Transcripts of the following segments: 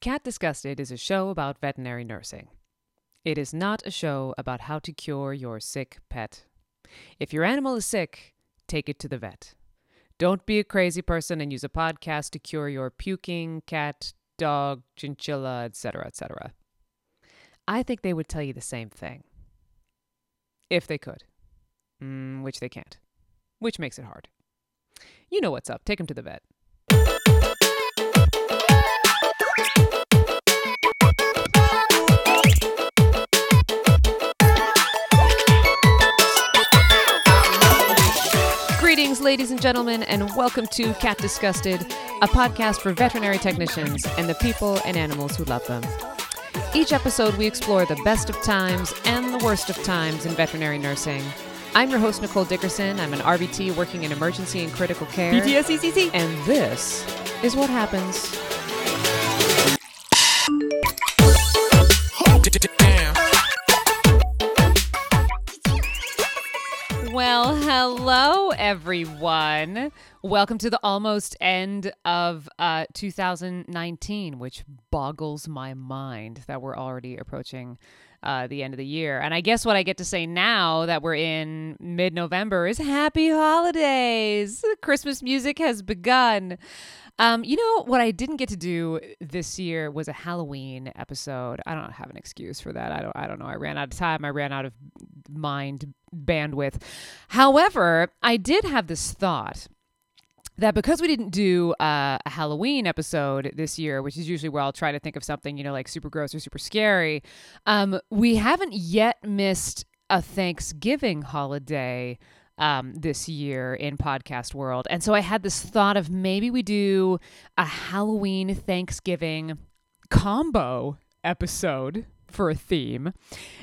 Cat Disgusted is a show about veterinary nursing. It is not a show about how to cure your sick pet. If your animal is sick, take it to the vet. Don't be a crazy person and use a podcast to cure your puking cat, dog, chinchilla, etc., etc. I think they would tell you the same thing. If they could. Mm, which they can't. Which makes it hard. You know what's up. Take them to the vet. Greetings, ladies and gentlemen, and welcome to Cat Disgusted, a podcast for veterinary technicians and the people and animals who love them. Each episode, we explore the best of times and the worst of times in veterinary nursing. I'm your host, Nicole Dickerson. I'm an RVT working in emergency and critical care. VTS ECC. And this is what happens Well, hello, everyone. Welcome to the almost end of uh, 2019, which boggles my mind that we're already approaching uh, the end of the year. And I guess what I get to say now that we're in mid November is happy holidays. Christmas music has begun. Um, you know what I didn't get to do this year was a Halloween episode. I don't have an excuse for that. I don't. I don't know. I ran out of time. I ran out of mind bandwidth. However, I did have this thought that because we didn't do uh, a Halloween episode this year, which is usually where I'll try to think of something, you know, like super gross or super scary, um, we haven't yet missed a Thanksgiving holiday um, this year in podcast world. And so I had this thought of maybe we do a Halloween Thanksgiving combo episode for a theme.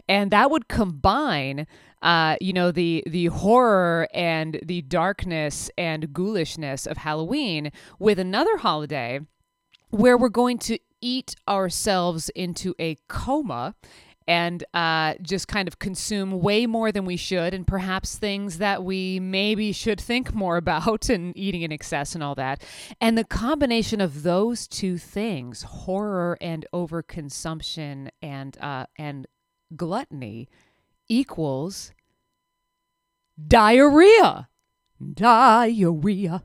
And that would combine uh, you know the the horror and the darkness and ghoulishness of halloween with another holiday where we're going to eat ourselves into a coma and uh, just kind of consume way more than we should, and perhaps things that we maybe should think more about, and eating in excess and all that. And the combination of those two things, horror and overconsumption and uh, and gluttony, equals diarrhea. Diarrhea,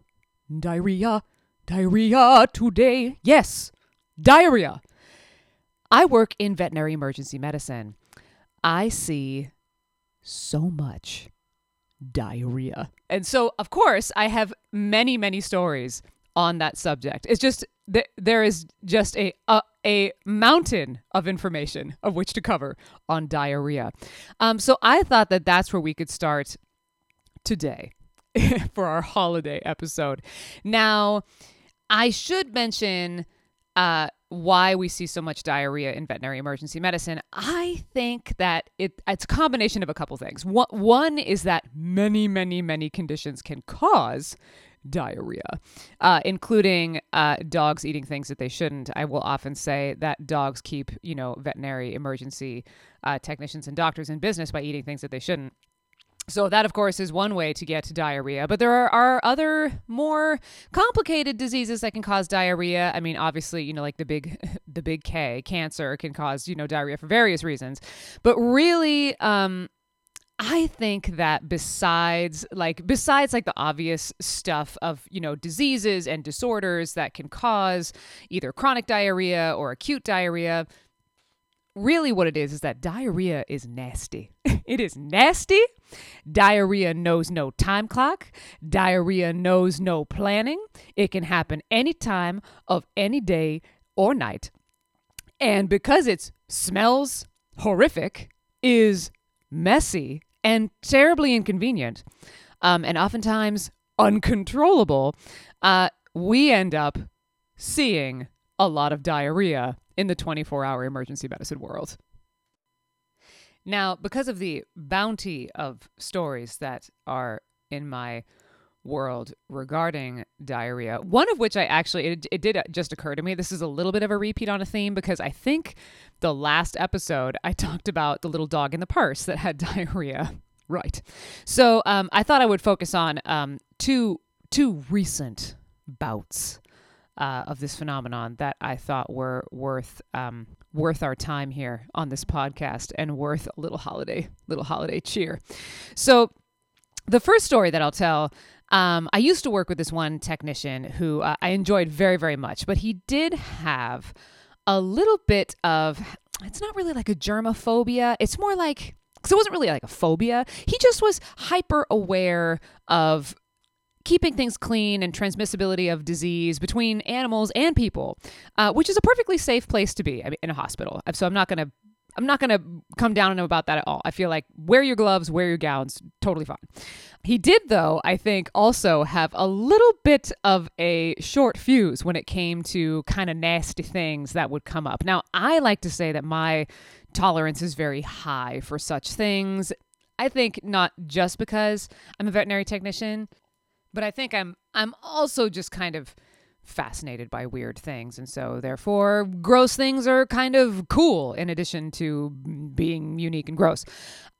diarrhea, diarrhea today. Yes, diarrhea. I work in veterinary emergency medicine. I see so much diarrhea. And so, of course, I have many, many stories on that subject. It's just th- there is just a, a a mountain of information of which to cover on diarrhea. Um, so I thought that that's where we could start today for our holiday episode. Now, I should mention uh, why we see so much diarrhea in veterinary emergency medicine. I think that it, it's a combination of a couple things. One, one is that many, many, many conditions can cause diarrhea, uh, including uh, dogs eating things that they shouldn't. I will often say that dogs keep, you know, veterinary emergency uh, technicians and doctors in business by eating things that they shouldn't. So that, of course, is one way to get diarrhea. But there are, are, other more complicated diseases that can cause diarrhea. I mean, obviously, you know, like the big, the big K, cancer can cause you know diarrhea for various reasons. But really, um, I think that besides like besides like the obvious stuff of, you know, diseases and disorders that can cause either chronic diarrhea or acute diarrhea, really what it is is that diarrhea is nasty. it is nasty. Diarrhea knows no time clock. Diarrhea knows no planning. It can happen any time of any day or night. And because it smells horrific, is messy, and terribly inconvenient, um, and oftentimes uncontrollable, uh, we end up seeing a lot of diarrhea in the 24 hour emergency medicine world. Now, because of the bounty of stories that are in my world regarding diarrhea. One of which I actually, it, it, did just occur to me. This is a little bit of a repeat on a theme because I think the last episode I talked about the little dog in the purse that had diarrhea. Right. So um, I thought I would focus on um, two two recent bouts uh, of this phenomenon that I thought were worth um, worth our time here on this podcast and worth a little holiday little holiday cheer. So the first story that I'll tell. Um, I used to work with this one technician who uh, I enjoyed very, very much, but he did have a little bit of, it's not really like a germophobia. It's more like, because it wasn't really like a phobia. He just was hyper aware of keeping things clean and transmissibility of disease between animals and people, uh, which is a perfectly safe place to be I mean, in a hospital. So I'm not going to. I'm not going to come down on him about that at all. I feel like wear your gloves, wear your gowns, totally fine. He did, though, I think, also have a little bit of a short fuse when it came to kind of nasty things that would come up. Now, I like to say that my tolerance is very high for such things. I think not just because I'm a veterinary technician, but I think I'm I'm also just kind of fascinated by weird things and so therefore gross things are kind of cool in addition to being unique and gross.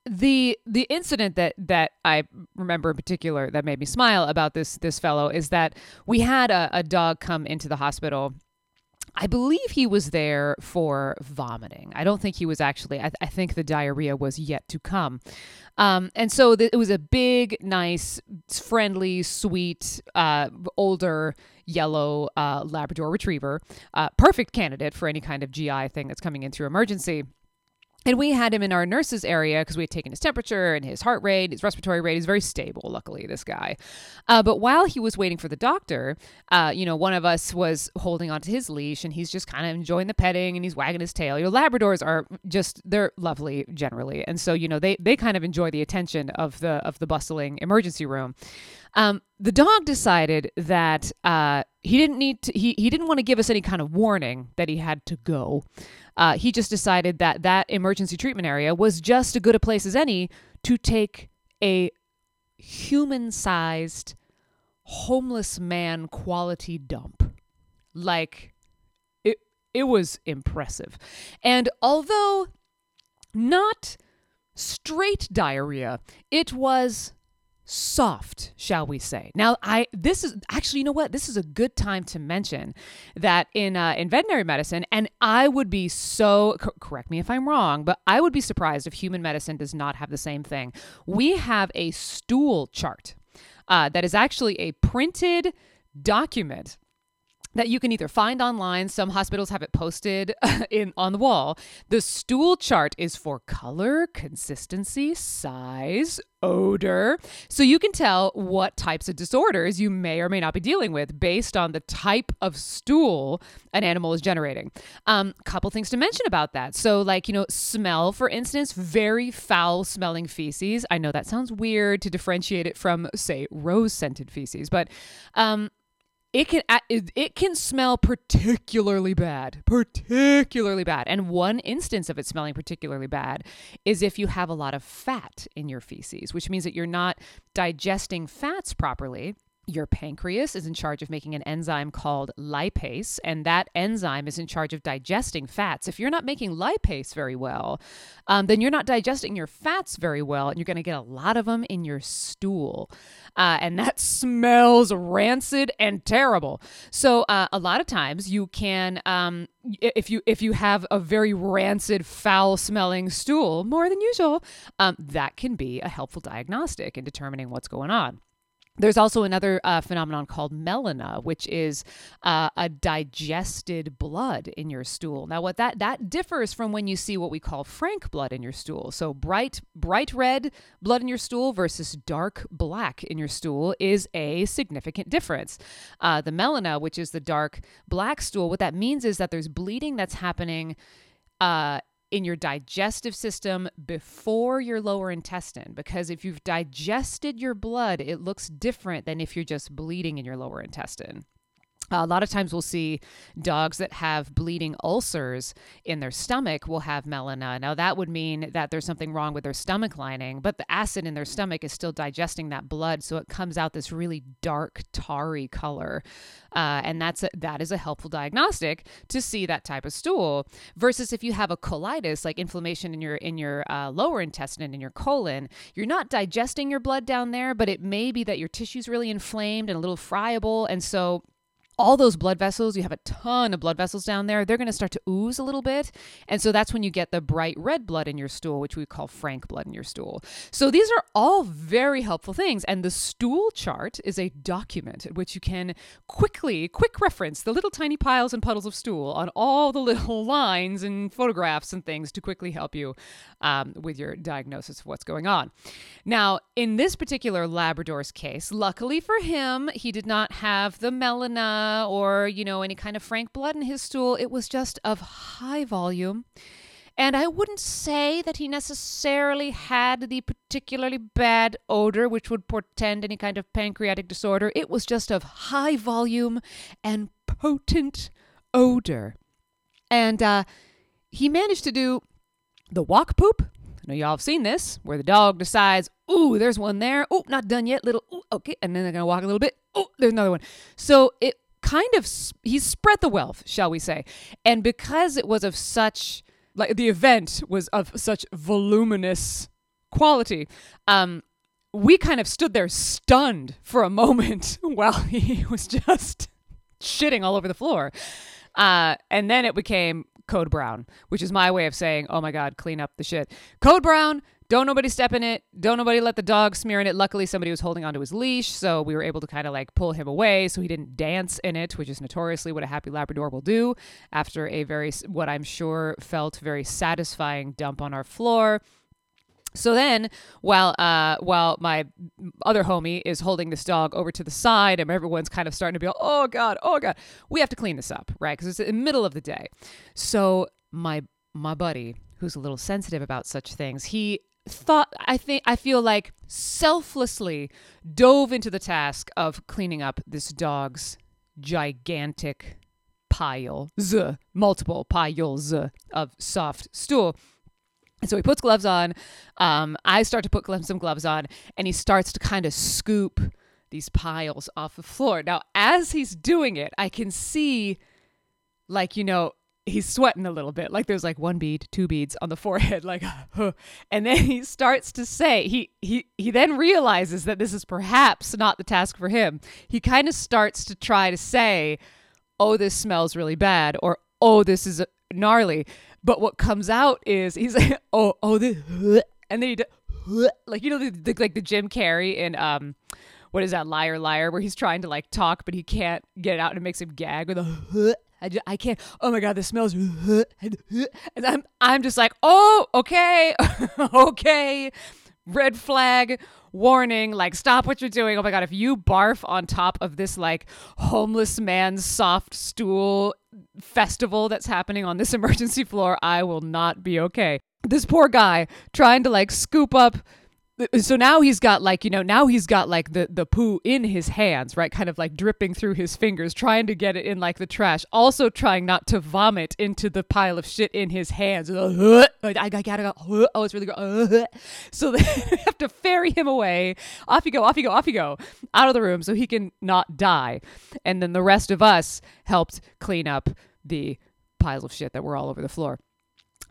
The the incident that that I remember in particular that made me smile about this this fellow is that we had a, a dog come into the hospital I believe he was there for vomiting. I don't think he was actually, I, th- I think the diarrhea was yet to come. Um, and so th- it was a big, nice, friendly, sweet, uh, older yellow uh, Labrador retriever. Uh, perfect candidate for any kind of GI thing that's coming in through emergency. And we had him in our nurses area because we had taken his temperature and his heart rate, his respiratory rate. He's very stable, luckily, this guy. Uh, but while he was waiting for the doctor, uh, you know, one of us was holding onto his leash and he's just kind of enjoying the petting and he's wagging his tail. Your Labradors are just, they're lovely generally. And so, you know, they, they kind of enjoy the attention of the, of the bustling emergency room. Um, the dog decided that uh, he didn't need to, he, he didn't want to give us any kind of warning that he had to go. Uh, he just decided that that emergency treatment area was just as good a place as any to take a human sized homeless man quality dump. Like, it, it was impressive. And although not straight diarrhea, it was soft, shall we say. Now, I this is actually, you know what? This is a good time to mention that in uh, in veterinary medicine, and I would be so co- correct me if I'm wrong, but I would be surprised if human medicine does not have the same thing. We have a stool chart uh, that is actually a printed document that you can either find online some hospitals have it posted in on the wall. The stool chart is for color consistency size odor. So you can tell what types of disorders you may or may not be dealing with based on the type of stool an animal is generating. Um, couple things to mention about that. So like you know smell for instance very foul smelling feces. I know that sounds weird to differentiate it from say rose scented feces but um, it can it can smell particularly bad particularly bad. And one instance of it smelling particularly bad is if you have a lot of fat in your feces which means that you're not digesting fats properly your pancreas is in charge of making an enzyme called lipase, and that enzyme is in charge of digesting fats. If you're not making lipase very well, um, then you're not digesting your fats very well, and you're going to get a lot of them in your stool. Uh, and that smells rancid and terrible. So uh, a lot of times you can, um, if you if you have a very rancid, foul-smelling stool more than usual, um, that can be a helpful diagnostic in determining what's going on. There's also another uh, phenomenon called melena, which is uh, a digested blood in your stool. Now, what that that differs from when you see what we call frank blood in your stool. So, bright bright red blood in your stool versus dark black in your stool is a significant difference. Uh, the melena, which is the dark black stool, what that means is that there's bleeding that's happening uh, in your digestive system before your lower intestine because if you've digested your blood, it looks different than if you're just bleeding in your lower intestine a lot of times we'll see dogs that have bleeding ulcers in their stomach will have melena. Now, that would mean that there's something wrong with their stomach lining, but the acid in their stomach is still digesting that blood, so it comes out this really dark, tarry color. Uh, and that's a, that is a helpful diagnostic to see that type of stool. Versus if you have a colitis, like inflammation in your in your uh, lower intestine in your colon, you're not digesting your blood down there, but it may be that your tissue's really inflamed and a little friable, and so all those blood vessels, you have a ton of blood vessels down there, they're going to start to ooze a little bit. And so that's when you get the bright red blood in your stool, which we call frank blood in your stool. So these are all very helpful things. And the stool chart is a document which you can quickly, quick reference the little tiny piles and puddles of stool on all the little lines and photographs and things to quickly help you um, with your diagnosis of what's going on. Now, in this particular Labrador's case, luckily for him, he did not have the or, you know, any kind of frank blood in his stool. It was just of high volume. And I wouldn't say that he necessarily had the particularly bad odor, which would portend any kind of pancreatic disorder. It was just of high volume and potent odor. And uh, he managed to do the walk poop. I know y'all have seen this, where the dog decides, ooh, there's one there. Oh, not done yet. Little, ooh, okay. And then they're going to walk a little bit. Oh, there's another one. So it kind of he's spread the wealth, shall we say. And because it was of such like the event was of such voluminous quality, um, we kind of stood there stunned for a moment while he was just shitting all over the floor. Uh, and then it became Code Brown, which is my way of saying, oh my God, clean up the shit. Code Brown, don't nobody step in it. Don't nobody let the dog smear in it. Luckily, somebody was holding onto his leash, so we were able to kind of like pull him away so he didn't dance in it, which is notoriously what a happy Labrador will do after a very, what I'm sure felt very satisfying dump on our floor. So then, while uh, while my other homie is holding this dog over to the side, and everyone's kind of starting to be, like, oh god, oh god, we have to clean this up, right? Because it's in the middle of the day. So my my buddy, who's a little sensitive about such things, he thought I think I feel like selflessly dove into the task of cleaning up this dog's gigantic piles, multiple piles of soft stool. And so he puts gloves on. Um, I start to put some gloves on, and he starts to kind of scoop these piles off the floor. Now, as he's doing it, I can see, like, you know, he's sweating a little bit like there's like one bead two beads on the forehead like and then he starts to say he he he then realizes that this is perhaps not the task for him. He kind of starts to try to say oh this smells really bad or oh this is gnarly. But what comes out is he's like oh oh this and then he does, like you know the, the, like the Jim Carrey in um what is that liar liar where he's trying to like talk but he can't get it out and it makes him gag with a I, just, I can't. Oh my god, this smells. And I'm I'm just like, oh, okay, okay. Red flag, warning. Like, stop what you're doing. Oh my god, if you barf on top of this like homeless man's soft stool festival that's happening on this emergency floor, I will not be okay. This poor guy trying to like scoop up Uh, so now he's got like you know now he's got like the the poo in his hands right? Kind of like dripping through his fingers trying to get it in like the trash also trying not to vomit into the pile of shit in his hands. I gotta go. Oh it's really good so they have to ferry him away. Off you go off you go off you go. Out of the room so he can not die. And then the rest of us helped clean up the piles of shit that were all over the floor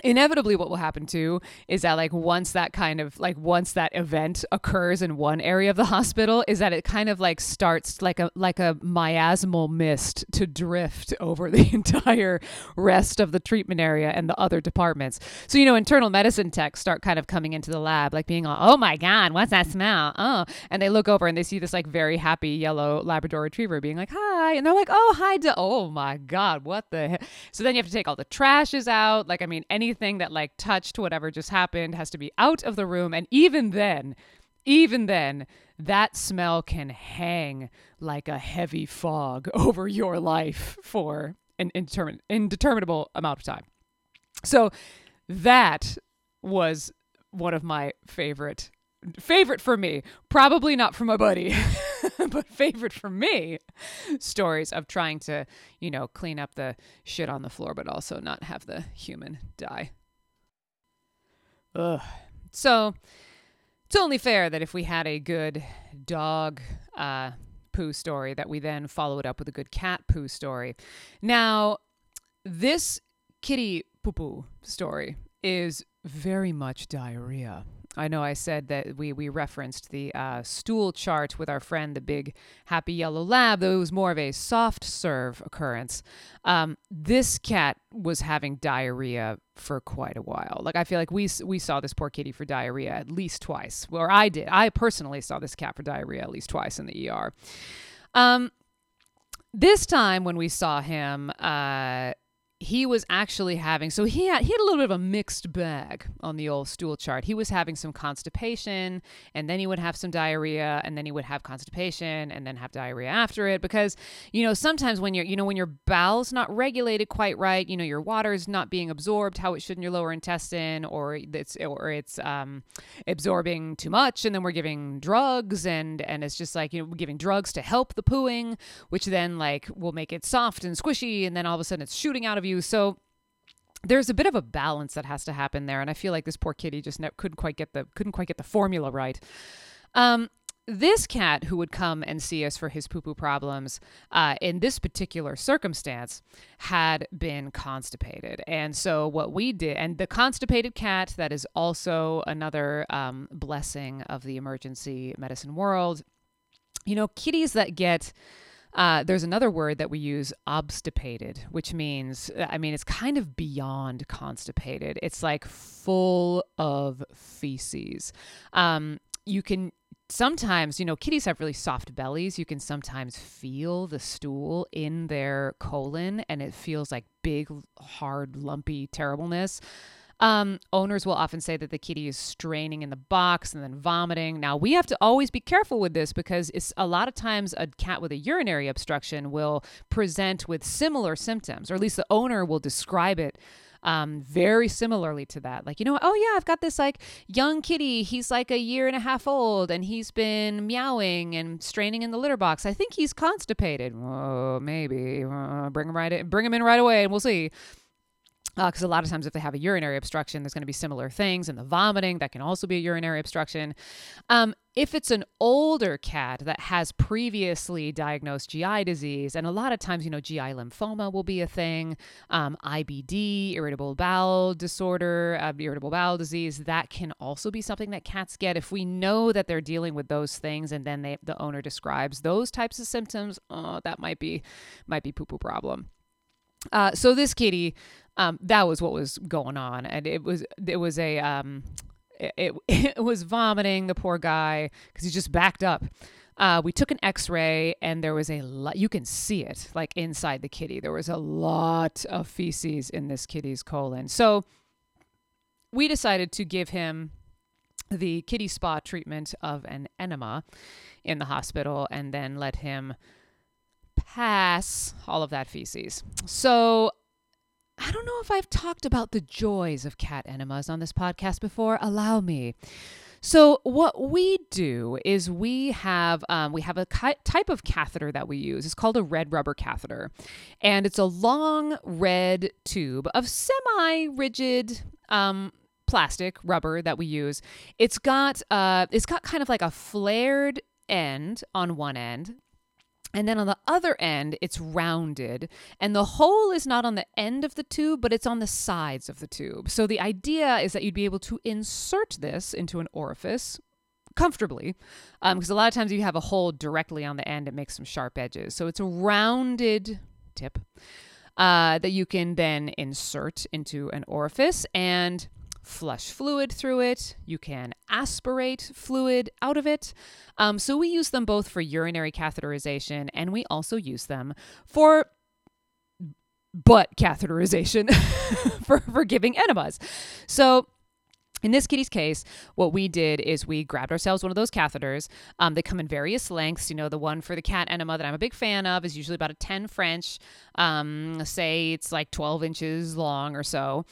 inevitably what will happen too is that like once that kind of like once that event occurs in one area of the hospital is that it kind of like starts like a like a miasmal mist to drift over the entire rest of the treatment area and the other departments. So you know internal medicine techs start kind of coming into the lab like being like oh my god what's that smell? Oh. And they look over and they see this like very happy yellow labrador retriever being like hi. And they're like oh hi de- oh my god what the so then you have to take all the trashes out. Like i mean any anything that like touched whatever just happened has to be out of the room. And even then, even then, that smell can hang like a heavy fog over your life for an indetermin- indeterminable amount of time. So that was one of my favorite favorite for me, probably not for my buddy, but favorite for me, stories of trying to, you know, clean up the shit on the floor, but also not have the human die. Ugh. So it's only fair that if we had a good dog uh, poo story, that we then follow it up with a good cat poo story. Now, this kitty poo poo story is very much diarrhea I know I said that we we referenced the uh, stool chart with our friend, the big happy yellow lab, though it was more of a soft serve occurrence. Um, this cat was having diarrhea for quite a while. Like I feel like we we saw this poor kitty for diarrhea at least twice. Or I did. I personally saw this cat for diarrhea at least twice in the ER. Um, this time when we saw him, uh, he was actually having so he had he had a little bit of a mixed bag on the old stool chart. He was having some constipation and then he would have some diarrhea and then he would have constipation and then have diarrhea after it because you know sometimes when you're you know when your bowels not regulated quite right, you know your water is not being absorbed how it should in your lower intestine or it's or it's um, absorbing too much and then we're giving drugs and and it's just like you know we're giving drugs to help the pooing which then like will make it soft and squishy and then all of a sudden it's shooting out of you you. So there's a bit of a balance that has to happen there, and I feel like this poor kitty just ne- couldn't quite get the couldn't quite get the formula right. Um, this cat who would come and see us for his poo poo problems uh, in this particular circumstance had been constipated. And so, what we did, and the constipated cat, that is also another um, blessing of the emergency medicine world. You know, kitties that get uh, there's another word that we use, obstipated, which means, I mean, it's kind of beyond constipated. It's like full of feces. Um, you can sometimes, you know, kitties have really soft bellies. You can sometimes feel the stool in their colon and it feels like big, hard, lumpy terribleness. Um, owners will often say that the kitty is straining in the box and then vomiting. Now, we have to always be careful with this because it's a lot of times a cat with a urinary obstruction will present with similar symptoms, or at least the owner will describe it um, very similarly to that. Like, you know, oh yeah, I've got this like young kitty. He's like a year and a half old and he's been meowing and straining in the litter box. I think he's constipated. Oh, maybe. Uh, bring him right in, bring him in right away and we'll see because uh, a lot of times if they have a urinary obstruction there's going to be similar things and the vomiting that can also be a urinary obstruction. Um, if it's an older cat that has previously diagnosed gi disease and a lot of times you know gi lymphoma will be a thing um, ibd irritable bowel disorder uh, irritable bowel disease that can also be something that cats get. If we know that they're dealing with those things and then they, the owner describes those types of symptoms oh, that might be might be poo poo problem. Uh, so this kitty um, that was what was going on, and it was it was a um, it, it, was vomiting the poor guy because he just backed up. Uh, we took an X-ray, and there was a lot. You can see it like inside the kitty. There was a lot of feces in this kitty's colon. So we decided to give him the kitty spa treatment of an enema in the hospital, and then let him pass all of that feces. So I don't know if I've talked about the joys of cat enemas on this podcast before. Allow me. So what we do is we have um, we have a ki- type of catheter that we use. It's called a red rubber catheter, and it's a long red tube of semi-rigid um, plastic rubber that we use. It's got uh, it's got kind of like a flared end on one end and then on the other end, it's rounded. And the hole is not on the end of the tube, but it's on the sides of the tube. So the idea is that you'd be able to insert this into an orifice comfortably. Because um, a lot of times you have a hole directly on the end, it makes some sharp edges. So it's a rounded tip uh, that you can then insert into an orifice. And flush fluid through it. You can aspirate fluid out of it. Um, so we use them both for urinary catheterization and we also use them for butt catheterization for, for giving enemas. So in this kitty's case, what we did is we grabbed ourselves one of those catheters. Um, they come in various lengths. You know, the one for the cat enema that I'm a big fan of is usually about a 10 French. Um, say it's like 12 inches long or so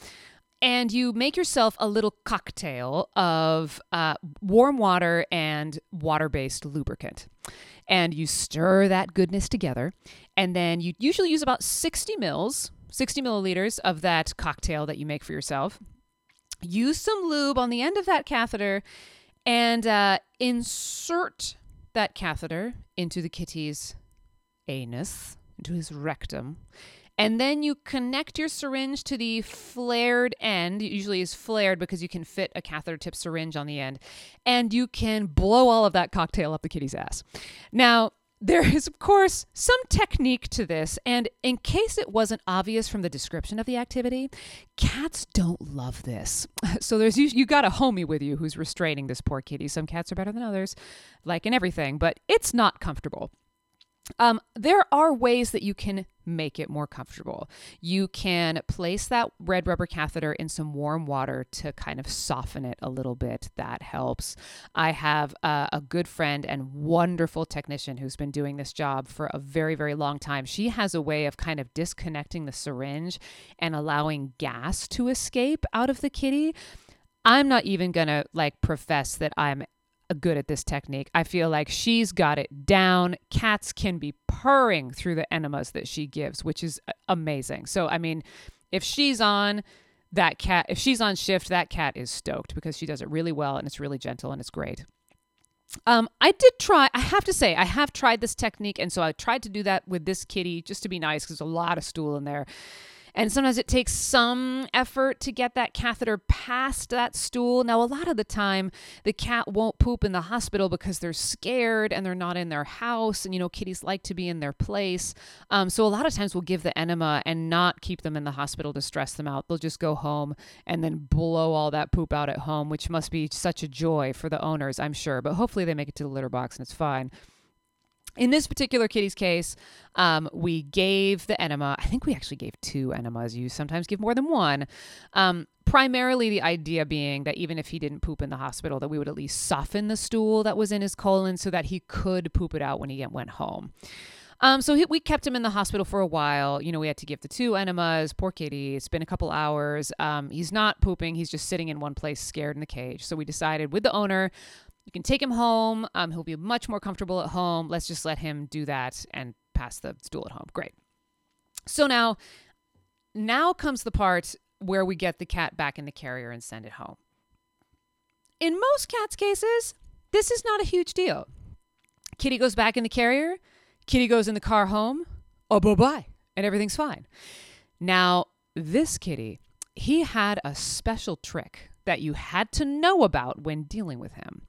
and you make yourself a little cocktail of uh, warm water and water based lubricant. And you stir that goodness together. And then you usually use about 60 mils, 60 milliliters of that cocktail that you make for yourself. Use some lube on the end of that catheter and uh, insert that catheter into the kitty's anus, into his rectum And then you connect your syringe to the flared end. Usually is flared because you can fit a catheter tip syringe on the end. And you can blow all of that cocktail up the kitty's ass. Now, there is, of course, some technique to this, and in case it wasn't obvious from the description of the activity, cats don't love this. So there's you, you got a homie with you who's restraining this poor kitty. Some cats are better than others, like in everything, but it's not comfortable. Um, there are ways that you can make it more comfortable. You can place that red rubber catheter in some warm water to kind of soften it a little bit. That helps. I have a, a good friend and wonderful technician who's been doing this job for a very, very long time. She has a way of kind of disconnecting the syringe and allowing gas to escape out of the kitty. I'm not even going to like profess that I'm good at this technique. I feel like she's got it down. Cats can be purring through the enemas that she gives, which is amazing. So, I mean, if she's on, that cat, if she's on shift, that cat is stoked because she does it really well and it's really gentle and it's great. Um, I did try, I have to say, I have tried this technique. And so I tried to do that with this kitty just to be nice because there's a lot of stool in there. And sometimes it takes some effort to get that catheter past that stool. Now, a lot of the time, the cat won't poop in the hospital because they're scared and they're not in their house. And, you know, kitties like to be in their place. Um, so, a lot of times we'll give the enema and not keep them in the hospital to stress them out. They'll just go home and then blow all that poop out at home, which must be such a joy for the owners, I'm sure. But hopefully, they make it to the litter box and it's fine. In this particular kitty's case, um, we gave the enema. I think we actually gave two enemas. You sometimes give more than one. Um, primarily, the idea being that even if he didn't poop in the hospital, that we would at least soften the stool that was in his colon so that he could poop it out when he went home. Um, so he, we kept him in the hospital for a while. You know, we had to give the two enemas. Poor kitty. It's been a couple hours. Um, he's not pooping. He's just sitting in one place, scared in the cage. So we decided with the owner you can take him home. Um, he'll be much more comfortable at home. Let's just let him do that and pass the stool at home. Great. So now, now comes the part where we get the cat back in the carrier and send it home. In most cats' cases, this is not a huge deal. Kitty goes back in the carrier, kitty goes in the car home, oh, bye bye, and everything's fine. Now, this kitty, he had a special trick that you had to know about when dealing with him.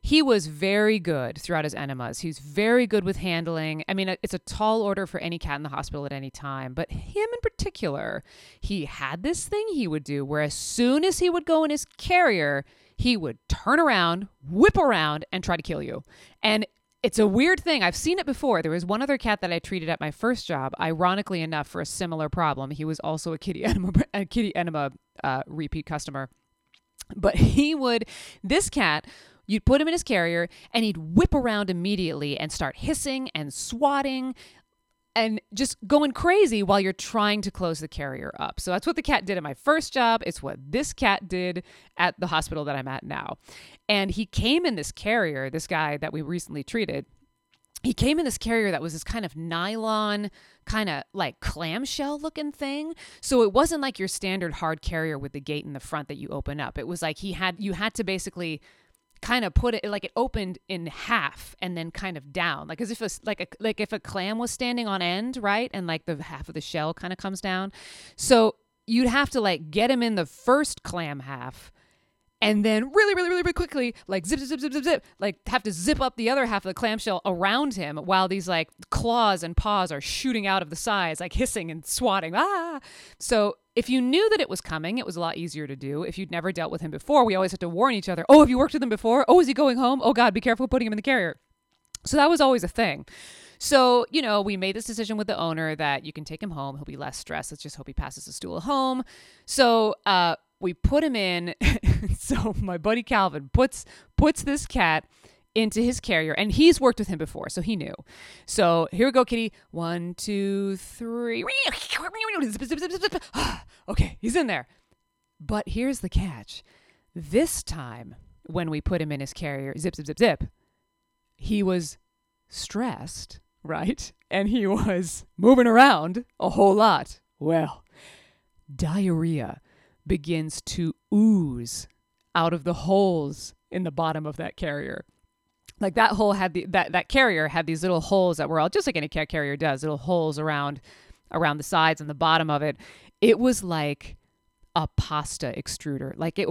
He was very good throughout his enemas. He's very good with handling. I mean, it's a tall order for any cat in the hospital at any time, but him in particular, he had this thing he would do where as soon as he would go in his carrier, he would turn around, whip around, and try to kill you. And it's a weird thing. I've seen it before. There was one other cat that I treated at my first job, ironically enough, for a similar problem. He was also a kitty enema, a kitty enema uh, repeat customer. But he would, this cat, you'd put him in his carrier and he'd whip around immediately and start hissing and swatting and just going crazy while you're trying to close the carrier up. So that's what the cat did at my first job. It's what this cat did at the hospital that I'm at now. And he came in this carrier, this guy that we recently treated he came in this carrier that was this kind of nylon kind of like clamshell looking thing. So it wasn't like your standard hard carrier with the gate in the front that you open up. It was like he had you had to basically kind of put it like it opened in half and then kind of down. Like as if a, like a like if a clam was standing on end right? And like the half of the shell kind of comes down. So you'd have to like get him in the first clam half and then really, really, really, really quickly, like zip, zip, zip, zip, zip, like have to zip up the other half of the clamshell around him while these like claws and paws are shooting out of the sides, like hissing and swatting. Ah! So if you knew that it was coming, it was a lot easier to do. If you'd never dealt with him before, we always had to warn each other. Oh, have you worked with him before? Oh, is he going home? Oh God, be careful putting him in the carrier. So that was always a thing. So, you know, we made this decision with the owner that you can take him home. He'll be less stressed. Let's just hope he passes the stool home. So, uh, we put him in. so my buddy Calvin puts puts this cat into his carrier, and he's worked with him before, so he knew. So here we go, Kitty. One, two, three. okay, he's in there. But here's the catch. This time, when we put him in his carrier, zip, zip, zip, zip, he was stressed, right? And he was moving around a whole lot. Well, diarrhea begins to ooze out of the holes in the bottom of that carrier. Like that hole had the that that carrier had these little holes that were all just like any cat carrier does, little holes around around the sides and the bottom of it. It was like a pasta extruder. Like it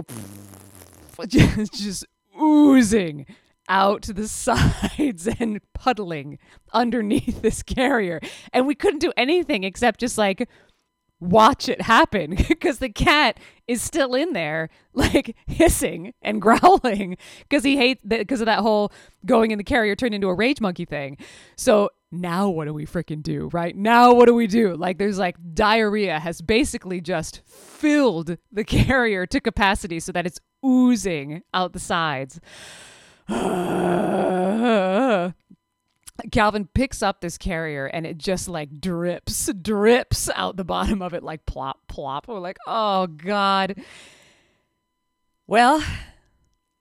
just, just oozing out to the sides and puddling underneath this carrier. And we couldn't do anything except just like watch it happen because the cat is still in there like hissing and growling because he hates because of that whole going in the carrier turned into a rage monkey thing so now what do we freaking do right now what do we do like there's like diarrhea has basically just filled the carrier to capacity so that it's oozing out the sides Calvin picks up this carrier and it just like drips, drips out the bottom of it like plop, plop. We're like, oh God. Well,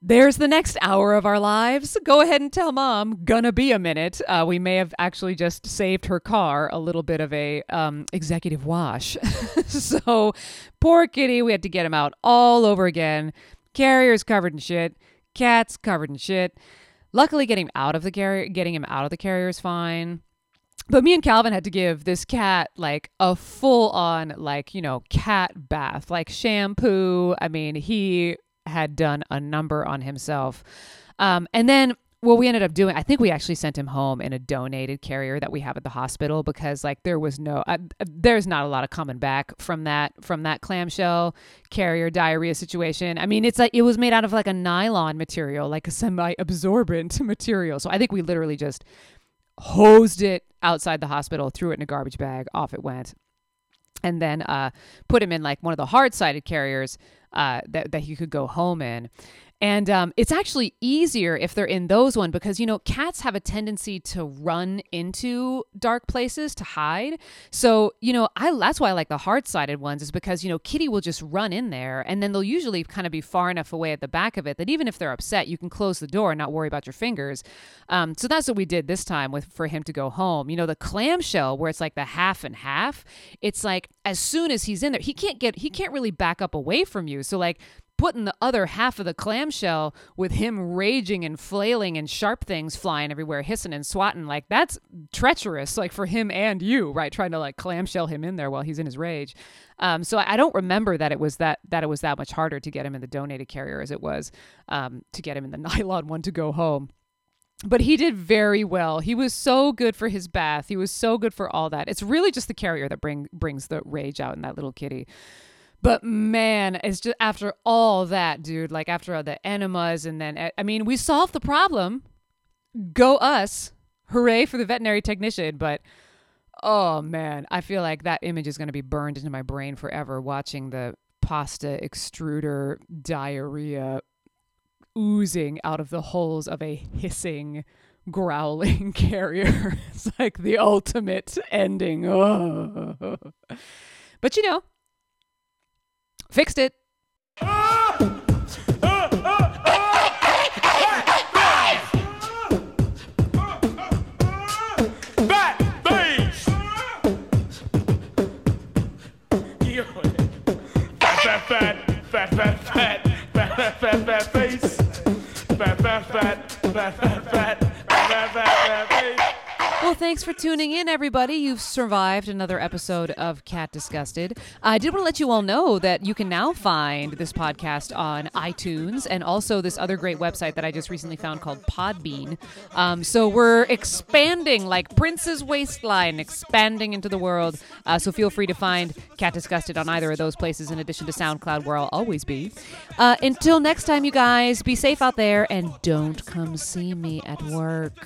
there's the next hour of our lives. Go ahead and tell mom, gonna be a minute. Uh, we may have actually just saved her car a little bit of a um, executive wash. so poor kitty, we had to get him out all over again. Carrier's covered in shit. Cat's covered in shit. Luckily, getting him out of the carrier, getting him out of the carrier is fine. But me and Calvin had to give this cat like a full on, like, you know, cat bath, like shampoo. I mean, he had done a number on himself. Um, and then well we ended up doing i think we actually sent him home in a donated carrier that we have at the hospital because like there was no uh, there's not a lot of coming back from that from that clamshell carrier diarrhea situation. I mean it's like it was made out of like a nylon material like a semi-absorbent material. So i think we literally just hosed it outside the hospital threw it in a garbage bag off it went and then uh, put him in like one of the hard-sided carriers uh, that, that he could go home in and um, it's actually easier if they're in those one because, you know, cats have a tendency to run into dark places to hide. So, you know, I that's why I like the hard sided ones is because, you know, Kitty will just run in there and then they'll usually kind of be far enough away at the back of it that even if they're upset, you can close the door and not worry about your fingers. Um, so that's what we did this time with for him to go home. You know, the clamshell where it's like the half and half, it's like as soon as he's in there, he can't get, he can't really back up away from you. So, like, putting the other half of the clamshell with him raging and flailing and sharp things flying everywhere, hissing and swatting. Like that's treacherous, like for him and you, right? Trying to like clamshell him in there while he's in his rage. Um, so I don't remember that it was that that it was that much harder to get him in the donated carrier as it was um, to get him in the nylon one to go home but he did very well. He was so good for his bath. He was so good for all that. It's really just the carrier that bring brings the rage out in that little kitty. But man, it's just after all that, dude, like after all the enemas and then, eh, I mean, we solved the problem. Go us. Hooray for the veterinary technician. But oh man, I feel like that image is going to be burned into my brain forever watching the pasta extruder diarrhea oozing out of the holes of a hissing, growling carrier. it's like the ultimate ending. Oh. But you know, Fixed it. Fat, fat, fat, fat, fat, fat, fat, face. Fat, fat, fat, fat, fat, fat, fat, fat, fat face. Well, thanks for tuning in, everybody. You've survived another episode of Cat Disgusted. I did want to let you all know that you can now find this podcast on iTunes and also this other great website that I just recently found called Podbean. Um, so we're expanding like Prince's waistline, expanding into the world. Uh, so feel free to find Cat Disgusted on either of those places, in addition to SoundCloud, where I'll always be. Uh, until next time, you guys, be safe out there and don't come see me at work.